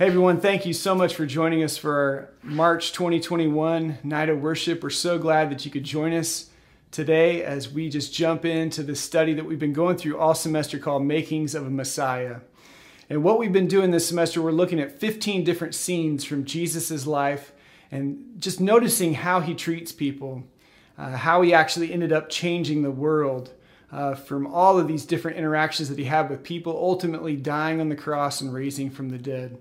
Hey everyone, thank you so much for joining us for our March 2021 night of worship. We're so glad that you could join us today as we just jump into the study that we've been going through all semester called Makings of a Messiah. And what we've been doing this semester, we're looking at 15 different scenes from Jesus' life and just noticing how he treats people, uh, how he actually ended up changing the world uh, from all of these different interactions that he had with people, ultimately dying on the cross and raising from the dead.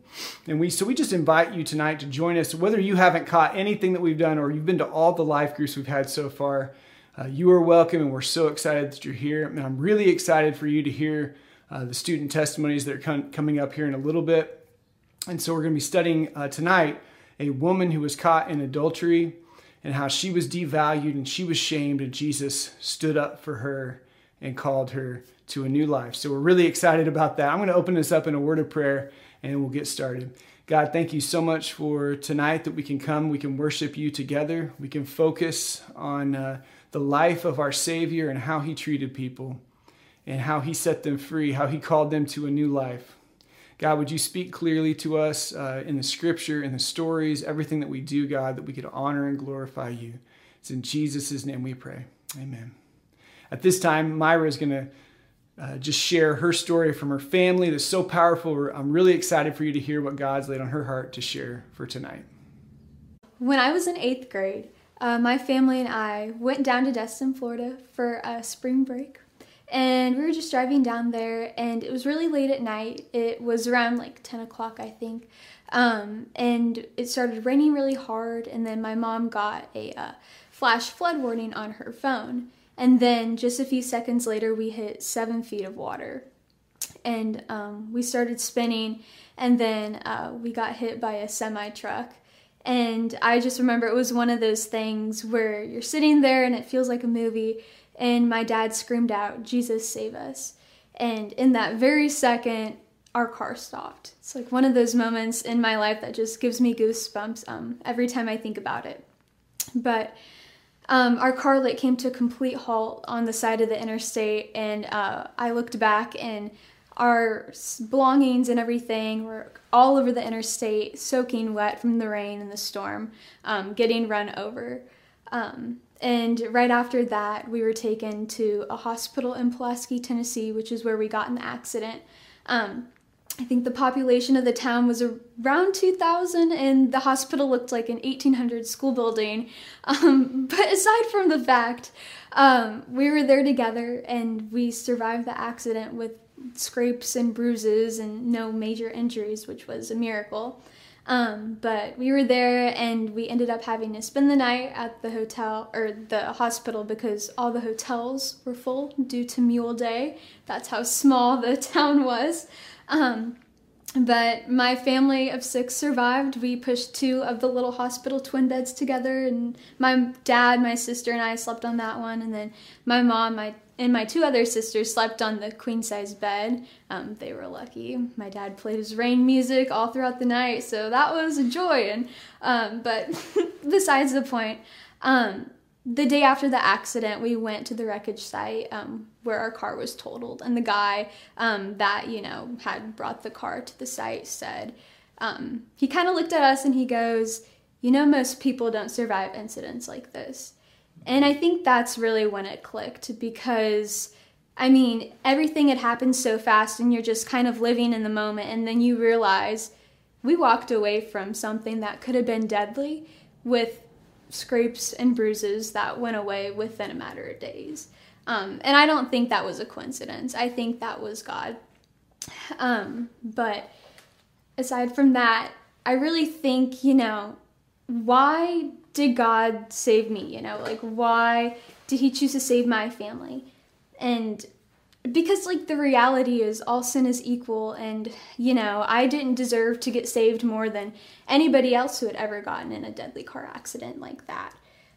And we so we just invite you tonight to join us, whether you haven't caught anything that we've done or you've been to all the life groups we've had so far. Uh, you are welcome, and we're so excited that you're here. And I'm really excited for you to hear uh, the student testimonies that are com- coming up here in a little bit. And so we're going to be studying uh, tonight a woman who was caught in adultery and how she was devalued and she was shamed, and Jesus stood up for her and called her to a new life. So we're really excited about that. I'm going to open this up in a word of prayer and we'll get started. God, thank you so much for tonight that we can come, we can worship you together, we can focus on uh, the life of our Savior and how he treated people and how he set them free, how he called them to a new life. God, would you speak clearly to us uh, in the scripture, in the stories, everything that we do, God, that we could honor and glorify you. It's in Jesus' name we pray. Amen. At this time, Myra is going to uh, just share her story from her family that's so powerful. I'm really excited for you to hear what God's laid on her heart to share for tonight. When I was in eighth grade, uh, my family and I went down to Destin, Florida for a spring break. And we were just driving down there, and it was really late at night. It was around like 10 o'clock, I think. Um, and it started raining really hard, and then my mom got a uh, flash flood warning on her phone. And then just a few seconds later, we hit seven feet of water. And um, we started spinning, and then uh, we got hit by a semi truck. And I just remember it was one of those things where you're sitting there and it feels like a movie. And my dad screamed out, Jesus, save us. And in that very second, our car stopped. It's like one of those moments in my life that just gives me goosebumps um, every time I think about it. But um, our car like came to a complete halt on the side of the interstate, and uh, I looked back, and our belongings and everything were all over the interstate, soaking wet from the rain and the storm, um, getting run over. Um, and right after that, we were taken to a hospital in Pulaski, Tennessee, which is where we got in the accident. Um, I think the population of the town was around 2,000, and the hospital looked like an 1800 school building. Um, but aside from the fact, um, we were there together and we survived the accident with scrapes and bruises and no major injuries, which was a miracle. Um, but we were there and we ended up having to spend the night at the hotel or the hospital because all the hotels were full due to Mule Day. That's how small the town was. Um, but my family of six survived. We pushed two of the little hospital twin beds together, and my dad, my sister, and I slept on that one, and then my mom, my and my two other sisters slept on the queen size bed. Um, they were lucky. My dad played his rain music all throughout the night, so that was a joy. And um, but besides the point, um, the day after the accident, we went to the wreckage site um, where our car was totaled, and the guy um, that you know had brought the car to the site said um, he kind of looked at us and he goes, "You know, most people don't survive incidents like this," and I think that's really when it clicked because. I mean, everything had happened so fast, and you're just kind of living in the moment, and then you realize we walked away from something that could have been deadly with scrapes and bruises that went away within a matter of days. Um, and I don't think that was a coincidence. I think that was God. Um, but aside from that, I really think, you know, why did God save me? You know, like, why did He choose to save my family? And because like the reality is all sin is equal and you know i didn't deserve to get saved more than anybody else who had ever gotten in a deadly car accident like that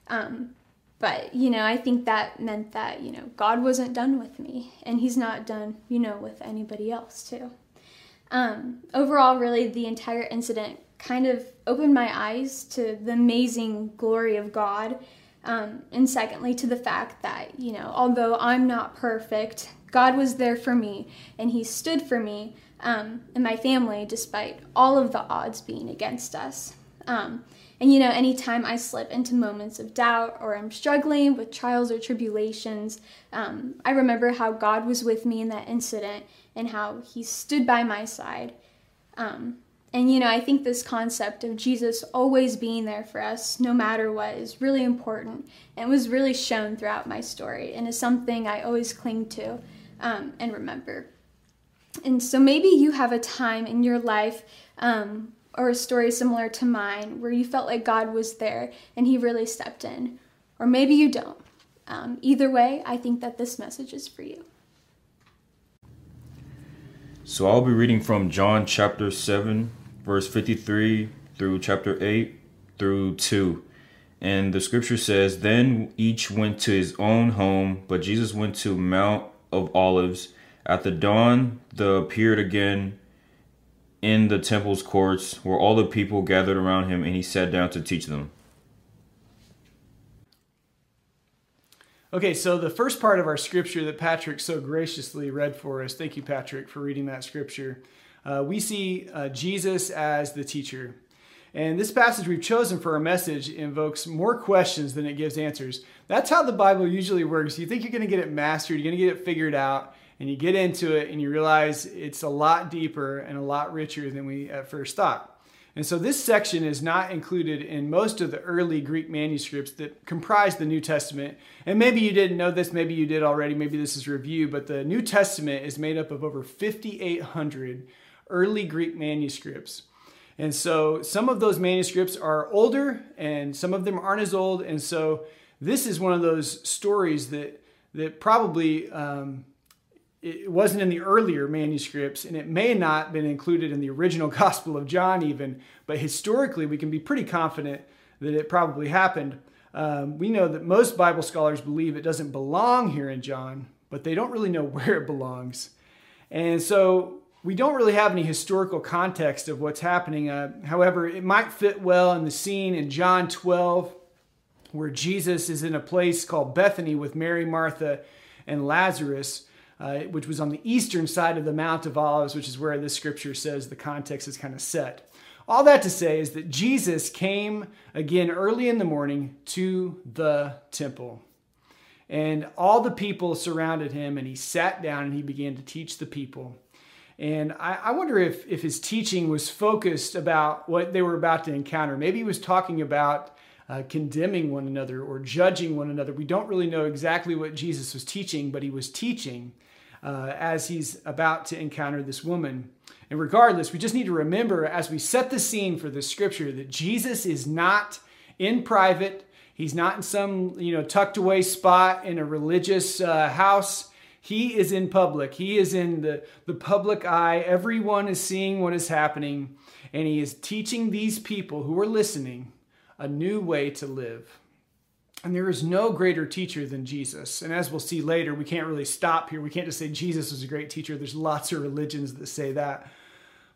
um, but you know i think that meant that you know god wasn't done with me and he's not done you know with anybody else too um, overall really the entire incident kind of opened my eyes to the amazing glory of god um, and secondly to the fact that you know although i'm not perfect God was there for me and He stood for me. um, and my family despite all of the odds being against us. And you know, anytime I slip into moments of doubt or I'm struggling with trials or tribulations, um, I remember how God was with me in that incident and how He stood by my side. Um, and you know, I think this concept of Jesus always being there for us, no matter what, is really important and was really shown throughout my story and is something I always cling to um, and remember. And so maybe you have a time in your life um, or a story similar to mine where you felt like God was there and He really stepped in. Or maybe you don't. Um, either way, I think that this message is for you. So I'll be reading from John chapter 7, verse 53 through chapter 8 through 2. And the scripture says, Then each went to his own home, but Jesus went to Mount of Olives. At the dawn, the appeared again in the temple's courts, where all the people gathered around him, and he sat down to teach them. Okay, so the first part of our scripture that Patrick so graciously read for us, thank you, Patrick, for reading that scripture. Uh, we see uh, Jesus as the teacher. And this passage we've chosen for our message invokes more questions than it gives answers. That's how the Bible usually works. You think you're going to get it mastered, you're going to get it figured out, and you get into it and you realize it's a lot deeper and a lot richer than we at first thought. And so this section is not included in most of the early Greek manuscripts that comprise the New Testament. And maybe you didn't know this, maybe you did already, maybe this is review, but the New Testament is made up of over 5,800 early Greek manuscripts. And so some of those manuscripts are older and some of them aren't as old. And so this is one of those stories that, that probably um, it wasn't in the earlier manuscripts and it may not have been included in the original gospel of john even but historically we can be pretty confident that it probably happened. Um, we know that most bible scholars believe it doesn't belong here in john but they don't really know where it belongs. And so we don't really have any historical context of what's happening. Uh, however it might fit well in the scene in john 12 where jesus is in a place called bethany with mary martha and lazarus uh, which was on the eastern side of the Mount of Olives, which is where this scripture says the context is kind of set. All that to say is that Jesus came again early in the morning to the temple. And all the people surrounded him, and he sat down and he began to teach the people. And I, I, wonder if, if his teaching was focused about what they were about to encounter. Maybe he was talking about uh, condemning one another or judging one another. We don't really know exactly what Jesus was teaching, but he was teaching uh, as he's about to encounter this woman. And regardless, we just need to remember as we set the scene for this scripture that Jesus is not in private. He's not in some, you know, tucked away spot in a religious uh, house. He is in public. He is in the, the public eye. Everyone is seeing what is happening. And he is teaching these people who are listening a new way to live. And there is no greater teacher than Jesus. And as we'll see later, we can't really stop here. We can't just say Jesus was a great teacher. There's lots of religions that say that.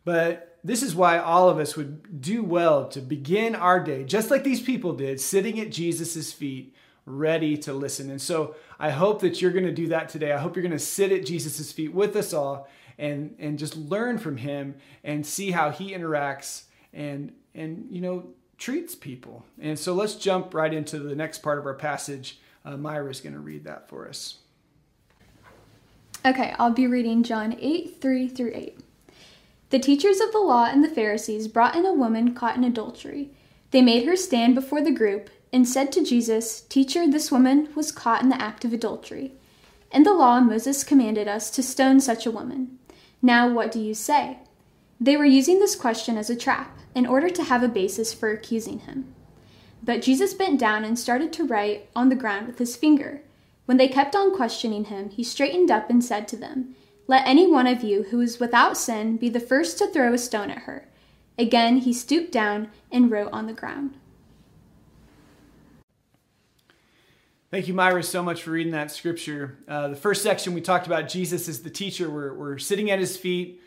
But this is why all of us would do well to begin our day, just like these people did, sitting at Jesus' feet, ready to listen. And so I hope that you're going to do that today. I hope you're going to sit at Jesus' feet with us all and, and just learn from him and see how he interacts and, and, you know, treats people. And so let's jump right into the next part of our passage. Uh, Myra's going to read that for us. Okay, I'll be reading John 8 3 through 8. The teachers of the law and the Pharisees brought in a woman caught in adultery. They made her stand before the group and said to Jesus, Teacher, this woman was caught in the act of adultery. In the law, Moses commanded us to stone such a woman. Now, what do you say? They were using this question as a trap in order to have a basis for accusing him. But Jesus bent down and started to write on the ground with his finger. When they kept on questioning him, he straightened up and said to them, Let any one of you who is without sin be the first to throw a stone at her. Again, he stooped down and wrote on the ground. Thank you, Myra, so much for reading that scripture. Uh, the first section we talked about Jesus as the teacher. We're, we're sitting at his feet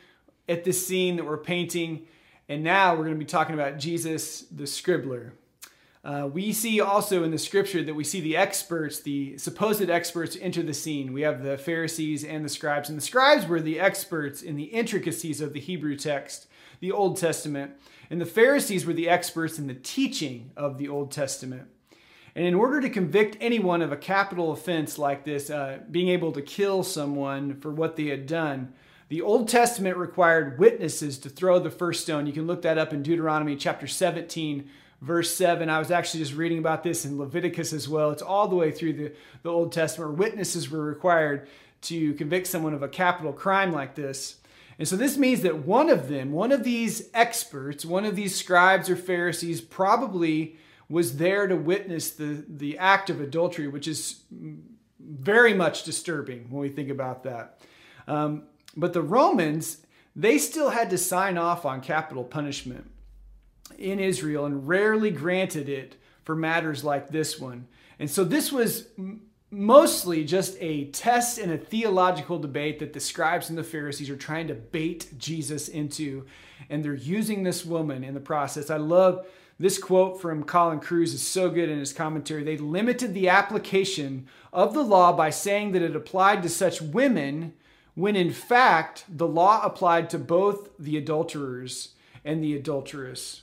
at this scene that we're painting. And now we're going to be talking about Jesus, the scribbler. Uh, we see also in the scripture that we see the experts, the supposed experts, enter the scene. We have the Pharisees and the scribes. And the scribes were the experts in the intricacies of the Hebrew text, the Old Testament. And the Pharisees were the experts in the teaching of the Old Testament. And in order to convict anyone of a capital offense like this, uh, being able to kill someone for what they had done, the Old Testament required witnesses to throw the first stone. You can look that up in Deuteronomy chapter 17, verse 7. I was actually just reading about this in Leviticus as well. It's all the way through the, the Old Testament. where Witnesses were required to convict someone of a capital crime like this. And so this means that one of them, one of these experts, one of these scribes or Pharisees, probably was there to witness the, the act of adultery, which is very much disturbing when we think about that. Um, but the Romans, they still had to sign off on capital punishment in Israel and rarely granted it for matters like this one. And so this was mostly just a test and a theological debate that the scribes and the Pharisees are trying to bait Jesus into. And they're using this woman in the process. I love this quote from Colin Kruse is so good in his commentary. They limited the application of the law by saying that it applied to such women when in fact the law applied to both the adulterers and the adulteress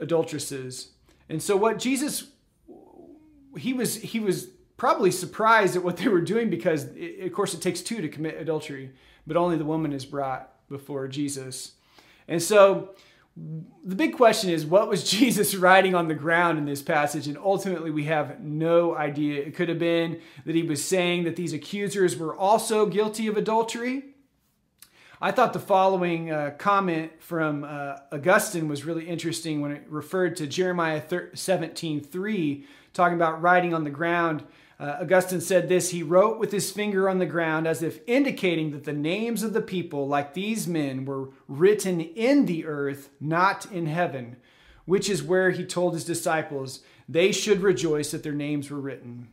adulteresses. And so what Jesus he was he was probably surprised at what they were doing because it, of course it takes two to commit adultery, but only the woman is brought before Jesus. And so the big question is what was Jesus writing on the ground in this passage? And ultimately, we have no idea. It could have been that he was saying that these accusers were also guilty of adultery. I thought the following uh, comment from uh, Augustine was really interesting when it referred to Jeremiah 17 3, talking about writing on the ground. Uh, Augustine said this He wrote with his finger on the ground as if indicating that the names of the people, like these men, were written in the earth, not in heaven, which is where he told his disciples they should rejoice that their names were written.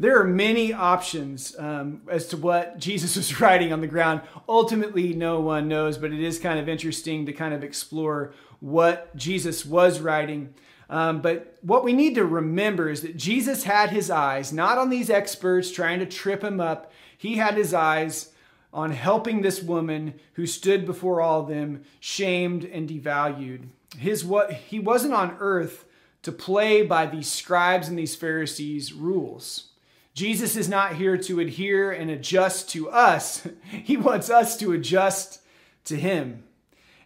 There are many options um, as to what Jesus was writing on the ground. Ultimately, no one knows, but it is kind of interesting to kind of explore what Jesus was writing. Um, but what we need to remember is that Jesus had his eyes not on these experts trying to trip him up, he had his eyes on helping this woman who stood before all of them, shamed and devalued. His what he wasn't on earth to play by these scribes and these Pharisees' rules. Jesus is not here to adhere and adjust to us. He wants us to adjust to him.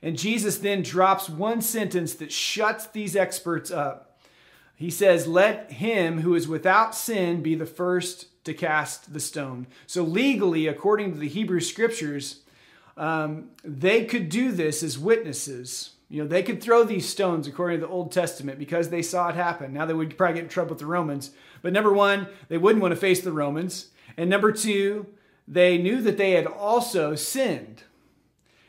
And Jesus then drops one sentence that shuts these experts up. He says, Let him who is without sin be the first to cast the stone. So, legally, according to the Hebrew scriptures, um, they could do this as witnesses. You know, they could throw these stones according to the Old Testament because they saw it happen. Now they would probably get in trouble with the Romans. But number one, they wouldn't want to face the Romans. And number two, they knew that they had also sinned.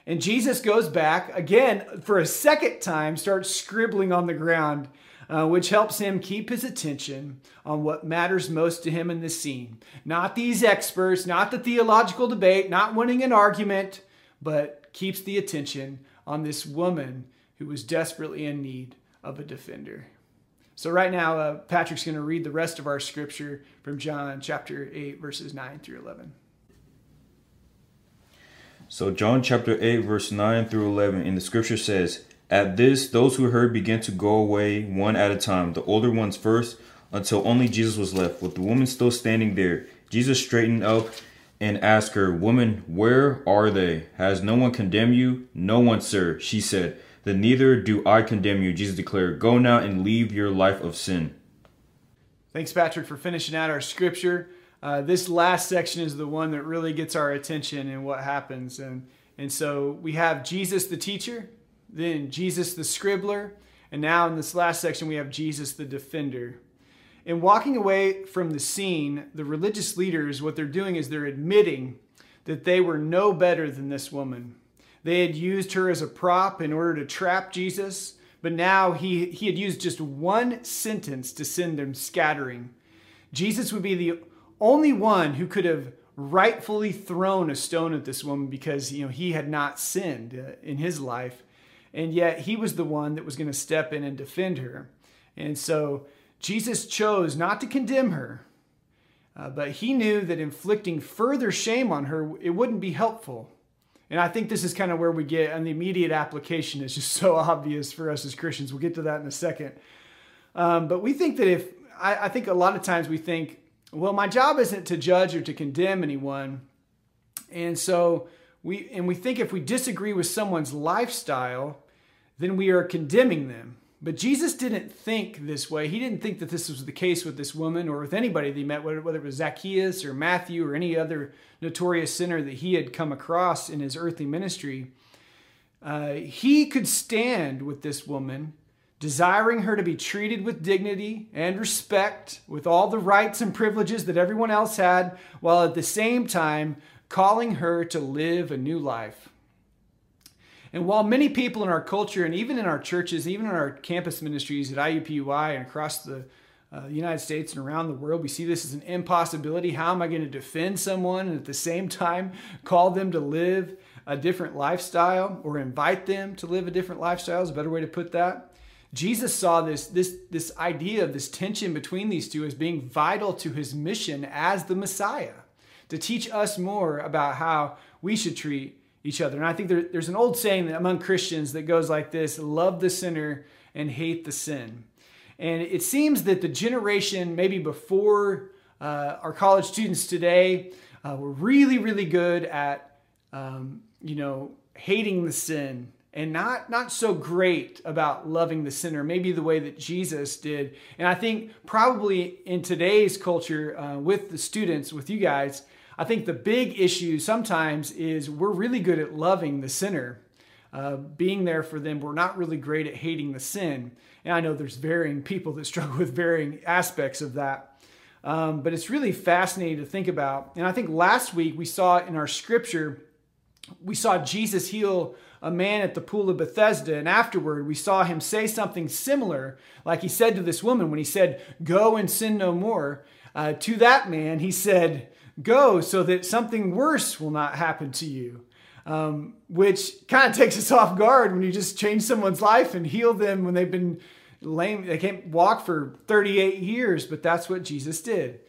And Jesus goes back again for a second time, starts scribbling on the ground, uh, which helps him keep his attention on what matters most to him in this scene. Not these experts, not the theological debate, not winning an argument, but keeps the attention on this woman who was desperately in need of a defender. So, right now, uh, Patrick's going to read the rest of our scripture from John chapter 8, verses 9 through 11. So, John chapter 8, verse 9 through 11, in the scripture says, At this, those who heard began to go away one at a time, the older ones first, until only Jesus was left, with the woman still standing there. Jesus straightened up and asked her, Woman, where are they? Has no one condemned you? No one, sir, she said. Then neither do I condemn you, Jesus declared. Go now and leave your life of sin. Thanks, Patrick, for finishing out our scripture. Uh, this last section is the one that really gets our attention and what happens. And, and so we have Jesus the teacher, then Jesus the scribbler, and now in this last section we have Jesus the defender. In walking away from the scene, the religious leaders, what they're doing is they're admitting that they were no better than this woman. They had used her as a prop in order to trap Jesus, but now he, he had used just one sentence to send them scattering. Jesus would be the only one who could have rightfully thrown a stone at this woman because you know he had not sinned uh, in his life and yet he was the one that was going to step in and defend her And so Jesus chose not to condemn her, uh, but he knew that inflicting further shame on her, it wouldn't be helpful. And I think this is kind of where we get, and the immediate application is just so obvious for us as Christians. We'll get to that in a second. Um, but we think that if, I, I think a lot of times we think, well, my job isn't to judge or to condemn anyone. And so we, and we think if we disagree with someone's lifestyle, then we are condemning them. But Jesus didn't think this way. He didn't think that this was the case with this woman or with anybody that he met, whether it was Zacchaeus or Matthew or any other notorious sinner that he had come across in his earthly ministry. Uh, he could stand with this woman, desiring her to be treated with dignity and respect, with all the rights and privileges that everyone else had, while at the same time calling her to live a new life. And while many people in our culture and even in our churches, even in our campus ministries at IUPUI and across the uh, United States and around the world, we see this as an impossibility. How am I going to defend someone and at the same time call them to live a different lifestyle or invite them to live a different lifestyle is a better way to put that. Jesus saw this, this, this idea of this tension between these two as being vital to his mission as the Messiah to teach us more about how we should treat each other. And I think there, there's an old saying among Christians that goes like this love the sinner and hate the sin. And it seems that the generation maybe before uh, our college students today uh, were really, really good at, um, you know, hating the sin and not not so great about loving the sinner maybe the way that jesus did and i think probably in today's culture uh, with the students with you guys I think the big issue sometimes is we're really good at loving the sinner, uh, being there for them. We're not really great at hating the sin. And I know there's varying people that struggle with varying aspects of that. Um, but it's really fascinating to think about. And I think last week we saw in our scripture, we saw Jesus heal a man at the pool of Bethesda. And afterward, we saw him say something similar, like he said to this woman when he said, Go and sin no more. Uh, to that man, he said, Go so that something worse will not happen to you. Um, which kind of takes us off guard when you just change someone's life and heal them when they've been lame. They can't walk for 38 years, but that's what Jesus did.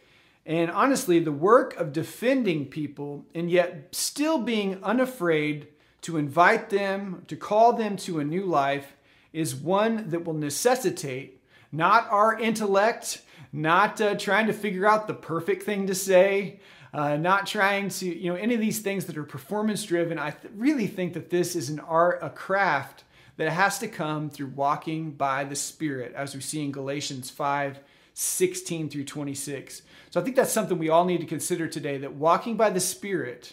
And honestly, the work of defending people and yet still being unafraid to invite them, to call them to a new life, is one that will necessitate not our intellect, not uh, trying to figure out the perfect thing to say, uh, not trying to, you know, any of these things that are performance driven. I th- really think that this is an art, a craft that has to come through walking by the Spirit, as we see in Galatians 5 16 through 26. So I think that's something we all need to consider today that walking by the Spirit,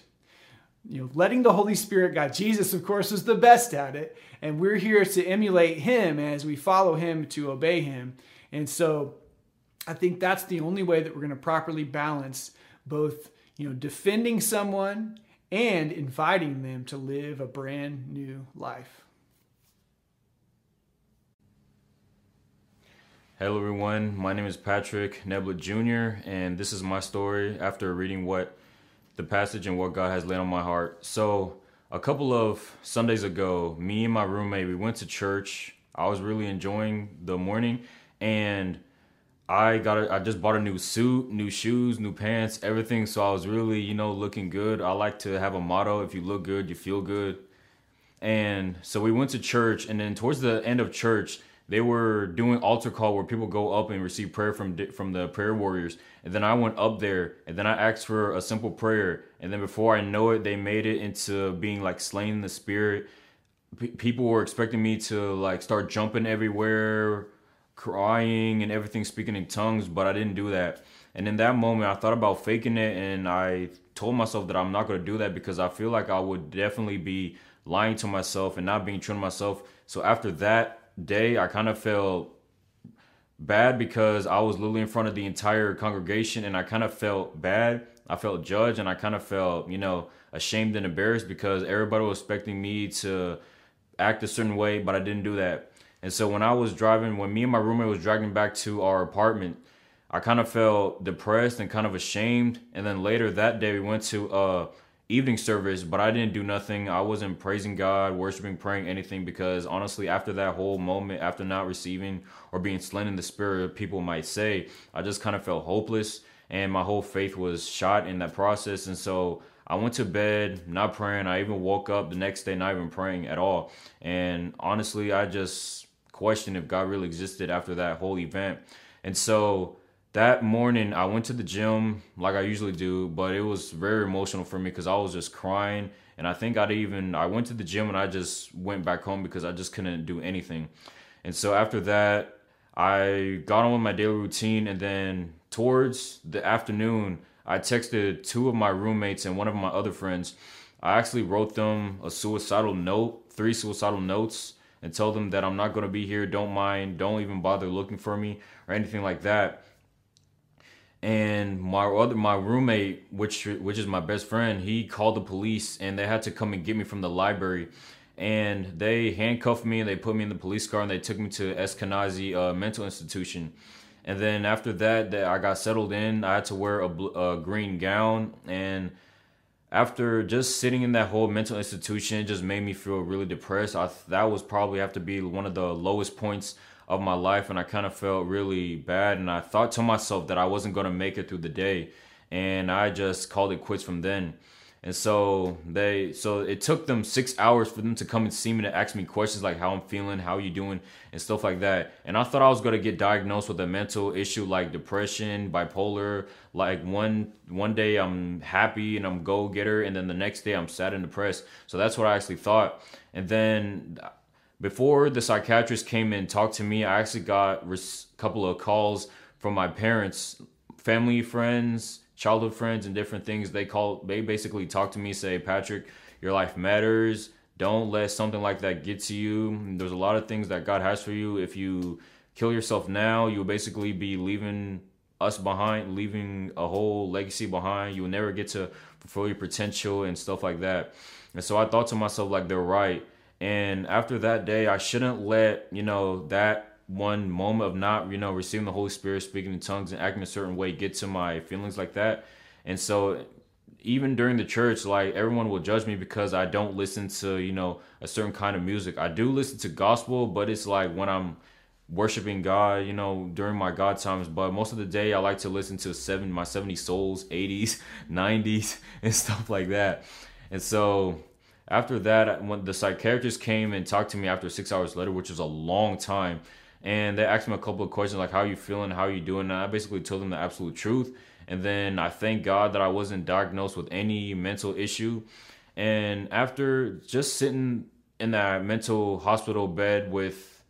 you know, letting the Holy Spirit guide. Jesus, of course, is the best at it, and we're here to emulate Him as we follow Him to obey Him. And so I think that's the only way that we're going to properly balance both you know defending someone and inviting them to live a brand new life. Hello, everyone. My name is Patrick Neblet Jr., and this is my story after reading what the passage and what God has laid on my heart. So, a couple of Sundays ago, me and my roommate we went to church. I was really enjoying the morning, and I got a, I just bought a new suit, new shoes, new pants, everything. So I was really, you know, looking good. I like to have a motto: if you look good, you feel good. And so we went to church, and then towards the end of church, they were doing altar call where people go up and receive prayer from from the prayer warriors. And then I went up there, and then I asked for a simple prayer. And then before I know it, they made it into being like slain in the spirit. P- people were expecting me to like start jumping everywhere crying and everything speaking in tongues, but I didn't do that. And in that moment, I thought about faking it, and I told myself that I'm not going to do that because I feel like I would definitely be lying to myself and not being true to myself. So after that day, I kind of felt bad because I was literally in front of the entire congregation, and I kind of felt bad. I felt judged, and I kind of felt, you know, ashamed and embarrassed because everybody was expecting me to act a certain way, but I didn't do that. And so when I was driving, when me and my roommate was driving back to our apartment, I kind of felt depressed and kind of ashamed. And then later that day, we went to uh, evening service, but I didn't do nothing. I wasn't praising God, worshiping, praying, anything because honestly, after that whole moment, after not receiving or being slain in the spirit, people might say, I just kind of felt hopeless and my whole faith was shot in that process. And so I went to bed not praying. I even woke up the next day not even praying at all. And honestly, I just questioned if God really existed after that whole event. And so that morning I went to the gym like I usually do, but it was very emotional for me because I was just crying. And I think I'd even I went to the gym and I just went back home because I just couldn't do anything. And so after that, I got on with my daily routine and then towards the afternoon, I texted two of my roommates and one of my other friends. I actually wrote them a suicidal note, three suicidal notes, and told them that I'm not going to be here. Don't mind. Don't even bother looking for me or anything like that and my other my roommate which which is my best friend he called the police and they had to come and get me from the library. And they handcuffed me and they put me in the police car and they took me to Eskenazi uh, mental institution. And then after that that I got settled in I had to wear a, a green gown. And after just sitting in that whole mental institution it just made me feel really depressed. I that was probably have to be one of the lowest points of my life and I kind of felt really bad and I thought to myself that I wasn't going to make it through the day and I just called it quits from then. And so they so it took them 6 hours for them to come and see me to ask me questions like how I'm feeling, how you doing and stuff like that. And I thought I was going to get diagnosed with a mental issue like depression, bipolar, like one one day I'm happy and I'm go-getter and then the next day I'm sad and depressed. So that's what I actually thought. And then before the psychiatrist came and talked to me, I actually got a couple of calls from my parents, family, friends, childhood friends, and different things. They call, they basically talk to me, say, Patrick, your life matters. Don't let something like that get to you. There's a lot of things that God has for you. If you kill yourself now, you'll basically be leaving us behind, leaving a whole legacy behind. You will never get to fulfill your potential and stuff like that. And so I thought to myself, like, they're right. And after that day, I shouldn't let, you know, that one moment of not, you know, receiving the Holy Spirit, speaking in tongues and acting a certain way get to my feelings like that. And so even during the church, like everyone will judge me because I don't listen to, you know, a certain kind of music. I do listen to gospel, but it's like when I'm worshiping God, you know, during my God times. But most of the day, I like to listen to seven my 70 souls, 80s, 90s, and stuff like that. And so after that, when the psychiatrist came and talked to me after six hours later, which was a long time, and they asked me a couple of questions like, "How are you feeling? How are you doing?" And I basically told them the absolute truth. And then I thank God that I wasn't diagnosed with any mental issue. And after just sitting in that mental hospital bed with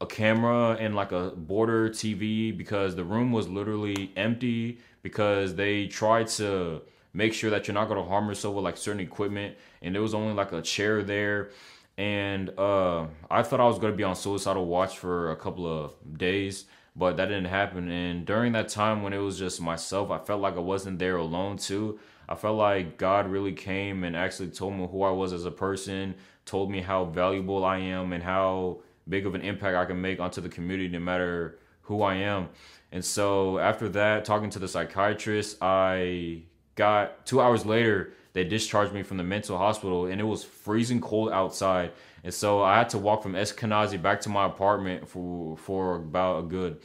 a camera and like a border TV because the room was literally empty because they tried to make sure that you're not going to harm yourself with like certain equipment and there was only like a chair there. And uh, i thought i was to be on suicidal watch for a couple of days but that didn't happen. And during that time when it was just myself i felt like i wasn't there alone too. I felt like god really came and actually told me who i was as a person told me how valuable i am and how big of an impact i can make onto the community no matter who i am. And so after that talking to the psychiatrist i got two hours later they discharged me from the mental hospital and it was freezing cold outside. And so i had to walk from eskenazi back to my apartment for for about a good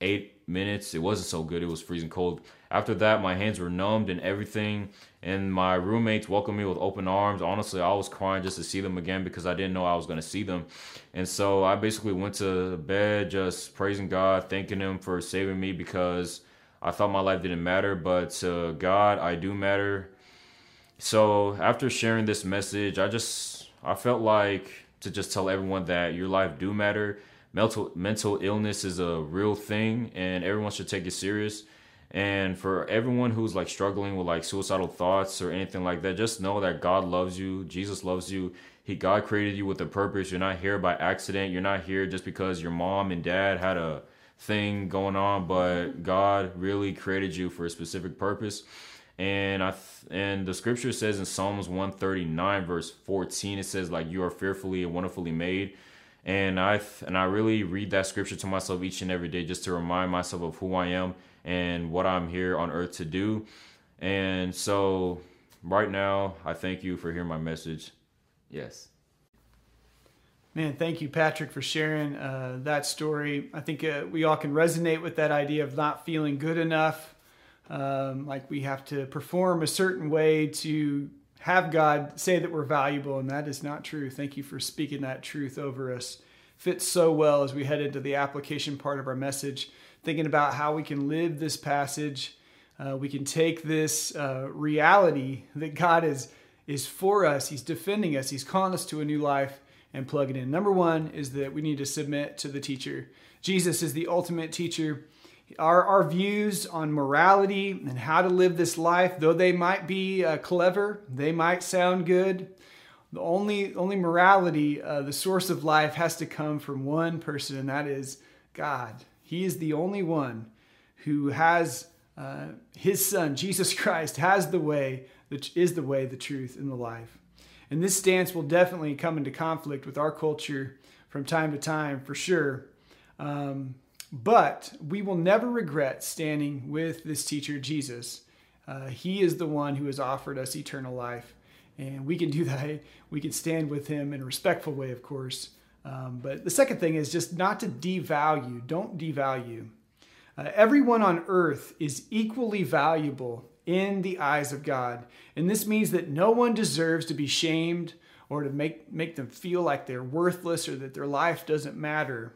eight minutes. It wasn't so good. It was freezing cold. After that my hands were numbed and everything and my roommates welcomed me with open arms. Honestly i was crying just to see them again because i didn't know i was going to see them. And so i basically went to bed just praising god thanking him for saving me because I thought my life didn't matter, but to God, I do matter. So after sharing this message, I just I felt like to just tell everyone that your life do matter. Mental mental illness is a real thing, and everyone should take it serious. And for everyone who's like struggling with like suicidal thoughts or anything like that, just know that God loves you. Jesus loves you. He God created you with a purpose. You're not here by accident. You're not here just because your mom and dad had a thing going on, but God really created you for a specific purpose. And I th- and the scripture says in Psalms 139 verse 14 it says like you are fearfully and wonderfully made. And I th- and I really read that scripture to myself each and every day just to remind myself of who I am and what I'm here on earth to do. And so right now, I thank you for hearing my message. Yes. Man, thank you, Patrick, for sharing uh, that story. I think uh, we all can resonate with that idea of not feeling good enough, um, like we have to perform a certain way to have God say that we're valuable, and that is not true. Thank you for speaking that truth over us. Fits so well as we head into the application part of our message, thinking about how we can live this passage. Uh, we can take this uh, reality that God is is for us. He's defending us. He's calling us to a new life and plug it in. Number one is that we need to submit to the teacher. Jesus is the ultimate teacher. Our, our views on morality and how to live this life, though they might be uh, clever, they might sound good, the only, only morality, uh, the source of life, has to come from one person, and that is God. He is the only one who has uh, his son, Jesus Christ, has the way, which is the way, the truth, and the life. And this stance will definitely come into conflict with our culture from time to time, for sure. Um, but we will never regret standing with this teacher, Jesus. Uh, he is the one who has offered us eternal life. And we can do that. We can stand with him in a respectful way, of course. Um, but the second thing is just not to devalue. Don't devalue. Uh, everyone on earth is equally valuable in the eyes of God. And this means that no one deserves to be shamed or to make, make them feel like they're worthless or that their life doesn't matter.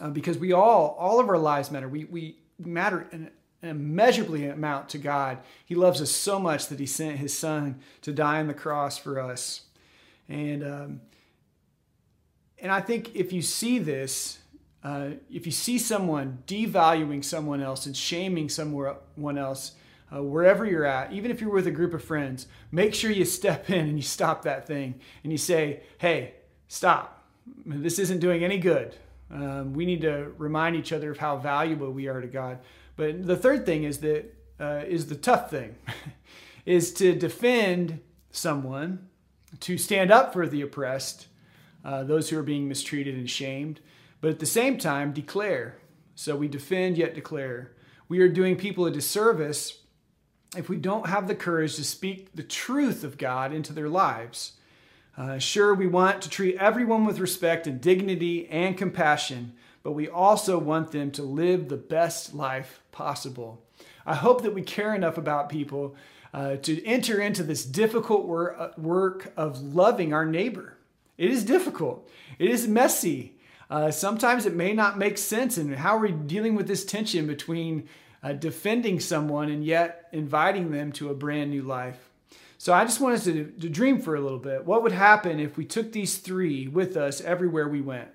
Uh, because we all, all of our lives matter. We, we matter an, immeasurably amount to God. He loves us so much that He sent His Son to die on the cross for us. And, um, and I think if you see this, uh, if you see someone devaluing someone else and shaming someone else, uh, wherever you're at, even if you're with a group of friends, make sure you step in and you stop that thing and you say, hey, stop. This isn't doing any good. Um, we need to remind each other of how valuable we are to God. But the third thing is that uh, is the tough thing, is to defend someone, to stand up for the oppressed, uh, those who are being mistreated and shamed, but at the same time declare. So we defend yet declare. We are doing people a disservice if we don't have the courage to speak the truth of God into their lives. Uh, sure, we want to treat everyone with respect and dignity and compassion, but we also want them to live the best life possible. I hope that we care enough about people uh, to enter into this difficult wor- uh, work of loving our neighbor. It is difficult, it is messy. Uh, sometimes it may not make sense. And how are we dealing with this tension between uh, defending someone and yet inviting them to a brand new life. So I just wanted to, to dream for a little bit. What would happen if we took these three with us everywhere we went?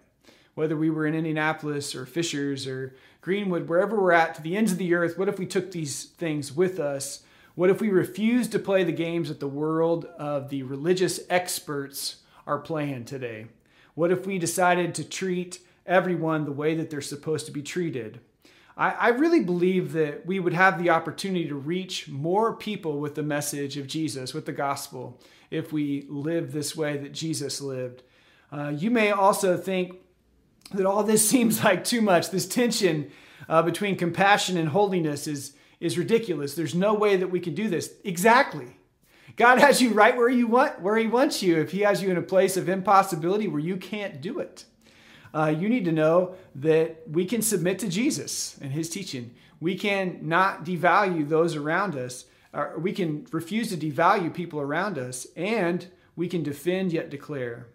Whether we were in Indianapolis or Fishers or Greenwood, wherever we're at, to the ends of the earth, what if we took these things with us? What if we refused to play the games that the world of the religious experts are playing today? What if we decided to treat everyone the way that they're supposed to be treated? I, I really believe that we would have the opportunity to reach more people with the message of Jesus, with the gospel, if we live this way that Jesus lived. Uh, you may also think that all this seems like too much. This tension uh, between compassion and holiness is, is ridiculous. There's no way that we can do this. Exactly. God has you right where you want where He wants you. If He has you in a place of impossibility where you can't do it, uh, you need to know that we can submit to Jesus and his teaching. We can not devalue those around us. Or we can refuse to devalue people around us, and we can defend yet declare.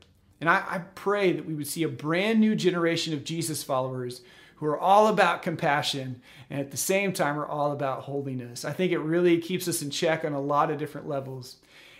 And I, I pray that we would see a brand new generation of Jesus followers who are all about compassion and at the same time are all about holiness. I think it really keeps us in check on a lot of different levels.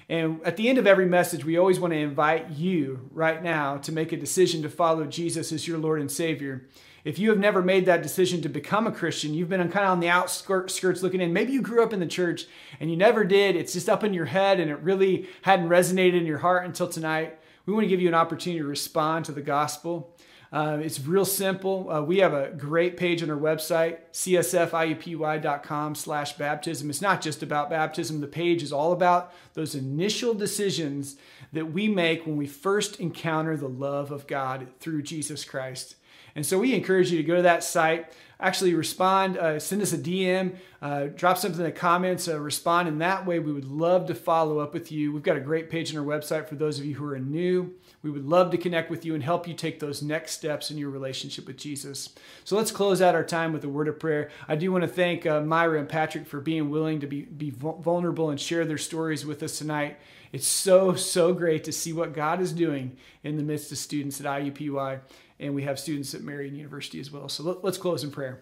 And at the end of every message, we always want to invite you right now to make a decision to follow Jesus as your Lord and Savior. If you have never made that decision to become a Christian, you've been kind of on the outskirts looking in. Maybe you grew up in the church and you never did. It's just up in your head and it really hadn't resonated in your heart until tonight. We want to give you an opportunity to respond to the gospel. Uh, it's real simple. Uh, we have a great page on our website, csfiupui.com slash baptism. It's not just about baptism. The page is all about those initial decisions that we make when we first encounter the love of God through Jesus Christ. And so we encourage you to go to that site, actually respond, uh, send us a DM, uh, drop something in the comments, uh, respond in that way. We would love to follow up with you. We've got a great page on our website for those of you who are new. We would love to connect with you and help you take those next steps in your relationship with Jesus. So let's close out our time with a word of prayer. I do want to thank uh, Myra and Patrick for being willing to be, be vulnerable and share their stories with us tonight. It's so, so great to see what God is doing in the midst of students at IUPUI and we have students at Marian University as well. So let, us close in prayer.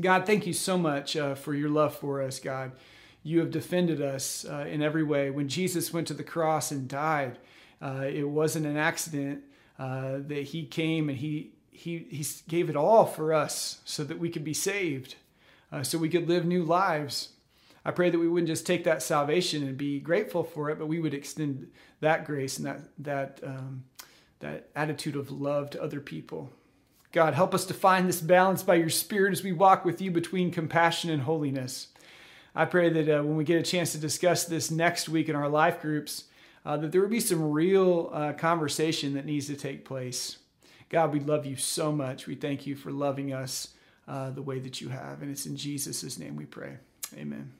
God, thank you so much uh, for your love for us, God. You have defended us uh, in every way. When Jesus went to the cross and died, uh, it wasn't an accident uh, that he came and he, he, he gave it all for us so that we could be saved, uh, so we could live new lives. I pray that we wouldn't just take that salvation and be grateful for it, but we would extend that grace and that, that um, that attitude of love to other people. God, help us to find this balance by your Spirit as we walk with you between compassion and holiness. I pray that uh, when we get a chance to discuss this next week in our life groups, uh, that there would be some real uh, conversation that needs to take place. God, we love you so much. We thank you for loving us uh, the way that you have. And it's in Jesus' name we pray. Amen.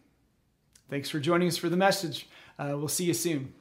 Thanks for joining us for the message. Uh, we'll see you soon.